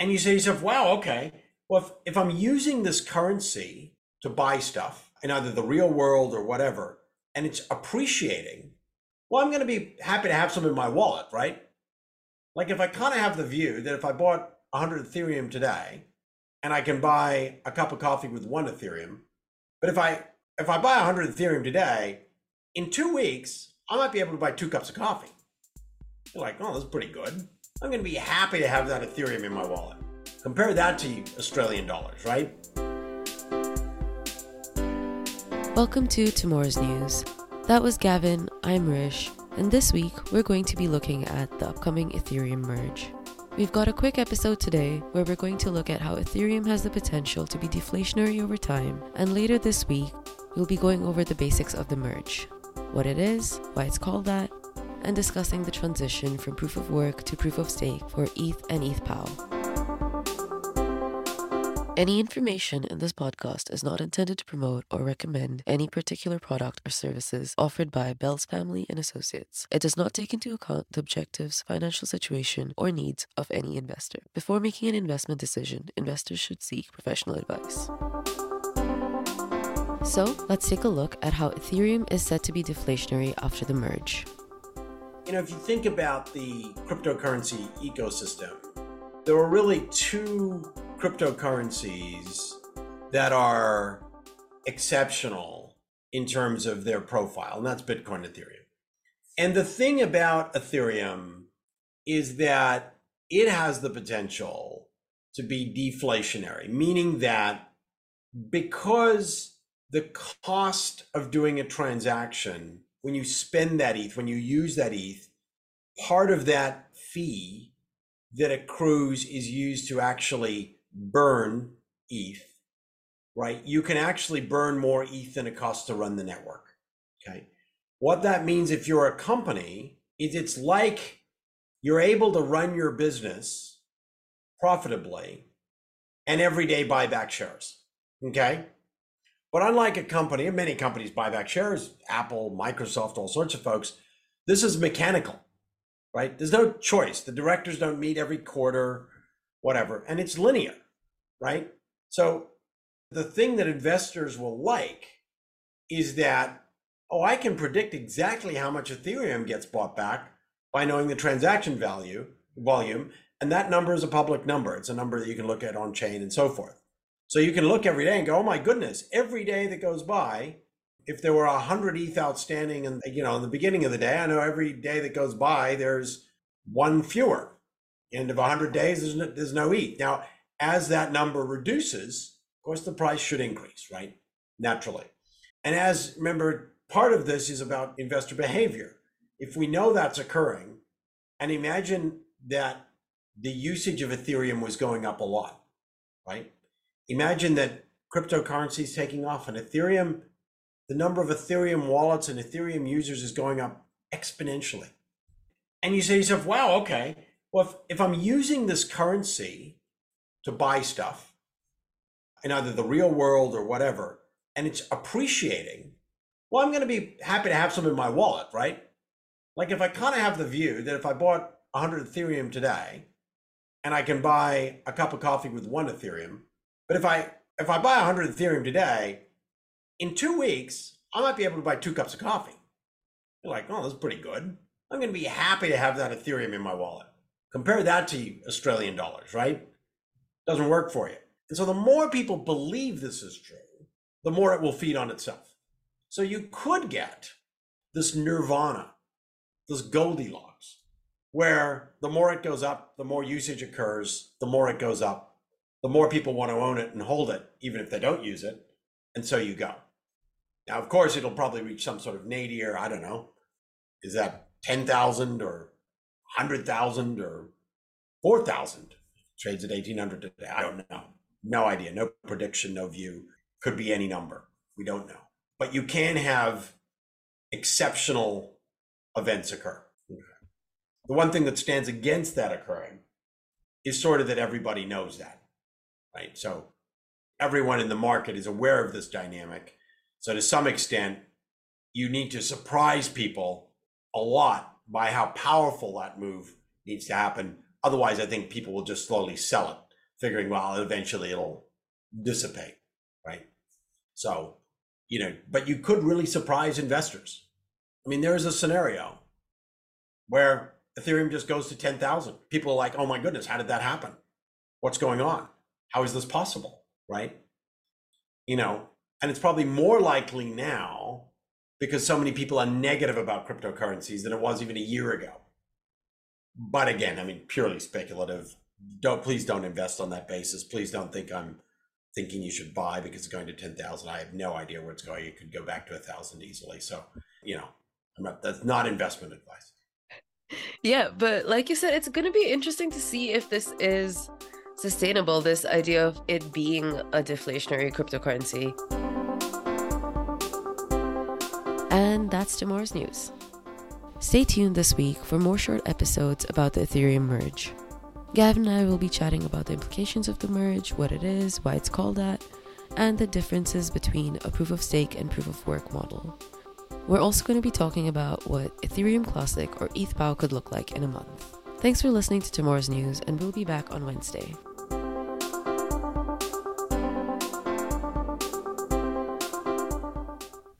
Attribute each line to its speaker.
Speaker 1: And you say to yourself, wow, okay, well, if, if I'm using this currency to buy stuff in either the real world or whatever, and it's appreciating, well, I'm going to be happy to have some in my wallet, right? Like if I kind of have the view that if I bought 100 Ethereum today and I can buy a cup of coffee with one Ethereum, but if I if I buy 100 Ethereum today, in two weeks, I might be able to buy two cups of coffee. You're like, oh, that's pretty good. I'm going to be happy to have that Ethereum in my wallet. Compare that to Australian dollars, right?
Speaker 2: Welcome to Tomorrow's News. That was Gavin, I'm Rish, and this week we're going to be looking at the upcoming Ethereum merge. We've got a quick episode today where we're going to look at how Ethereum has the potential to be deflationary over time, and later this week, we'll be going over the basics of the merge what it is, why it's called that, and discussing the transition from proof of work to proof of stake for ETH and ETHPOW. Any information in this podcast is not intended to promote or recommend any particular product or services offered by Bells Family and Associates. It does not take into account the objectives, financial situation, or needs of any investor. Before making an investment decision, investors should seek professional advice. So, let's take a look at how Ethereum is set to be deflationary after the merge.
Speaker 1: You know, if you think about the cryptocurrency ecosystem, there are really two cryptocurrencies that are exceptional in terms of their profile, and that's Bitcoin and Ethereum. And the thing about Ethereum is that it has the potential to be deflationary, meaning that because the cost of doing a transaction when you spend that ETH, when you use that ETH, part of that fee that accrues is used to actually burn ETH, right? You can actually burn more ETH than it costs to run the network. Okay. What that means if you're a company is it's like you're able to run your business profitably and every day buy back shares. Okay. But unlike a company, and many companies buy back shares, Apple, Microsoft, all sorts of folks, this is mechanical, right? There's no choice. The directors don't meet every quarter, whatever, and it's linear, right? So the thing that investors will like is that, oh, I can predict exactly how much Ethereum gets bought back by knowing the transaction value, volume, and that number is a public number. It's a number that you can look at on chain and so forth. So you can look every day and go, oh my goodness, every day that goes by, if there were a hundred ETH outstanding and you know, in the beginning of the day, I know every day that goes by, there's one fewer. End of a hundred days, there's no, there's no ETH. Now, as that number reduces, of course, the price should increase, right? Naturally. And as remember, part of this is about investor behavior. If we know that's occurring, and imagine that the usage of Ethereum was going up a lot, right? Imagine that cryptocurrency is taking off and Ethereum, the number of Ethereum wallets and Ethereum users is going up exponentially. And you say to yourself, wow, okay, well, if, if I'm using this currency to buy stuff in either the real world or whatever, and it's appreciating, well, I'm going to be happy to have some in my wallet, right? Like if I kind of have the view that if I bought 100 Ethereum today and I can buy a cup of coffee with one Ethereum, but if I if I buy 100 Ethereum today, in two weeks, I might be able to buy two cups of coffee. You're like, oh, that's pretty good. I'm going to be happy to have that Ethereum in my wallet. Compare that to Australian dollars, right? Doesn't work for you. And so the more people believe this is true, the more it will feed on itself. So you could get this nirvana, this Goldilocks, where the more it goes up, the more usage occurs, the more it goes up, the more people want to own it and hold it, even if they don't use it. And so you go. Now, of course, it'll probably reach some sort of nadir. I don't know. Is that 10,000 or 100,000 or 4,000? Trades at 1,800 today. I don't know. No idea. No prediction, no view. Could be any number. We don't know. But you can have exceptional events occur. The one thing that stands against that occurring is sort of that everybody knows that right? So everyone in the market is aware of this dynamic. So to some extent, you need to surprise people a lot by how powerful that move needs to happen. Otherwise, I think people will just slowly sell it figuring, well, eventually it'll dissipate, right? So, you know, but you could really surprise investors. I mean, there is a scenario where Ethereum just goes to 10,000. People are like, oh my goodness, how did that happen? What's going on? How is this possible? Right? You know, and it's probably more likely now because so many people are negative about cryptocurrencies than it was even a year ago. But again, I mean, purely speculative. Don't please don't invest on that basis. Please don't think I'm thinking you should buy because it's going to 10,000. I have no idea where it's going. It could go back to a thousand easily. So, you know, not, that's not investment advice.
Speaker 2: Yeah, but like you said, it's going to be interesting to see if this is sustainable, this idea of it being a deflationary cryptocurrency. And that's tomorrow's news. Stay tuned this week for more short episodes about the Ethereum merge. Gavin and I will be chatting about the implications of the merge, what it is, why it's called that, and the differences between a proof of stake and proof of work model. We're also going to be talking about what Ethereum Classic or ETHPOW could look like in a month. Thanks for listening to tomorrow's news, and we'll be back on Wednesday.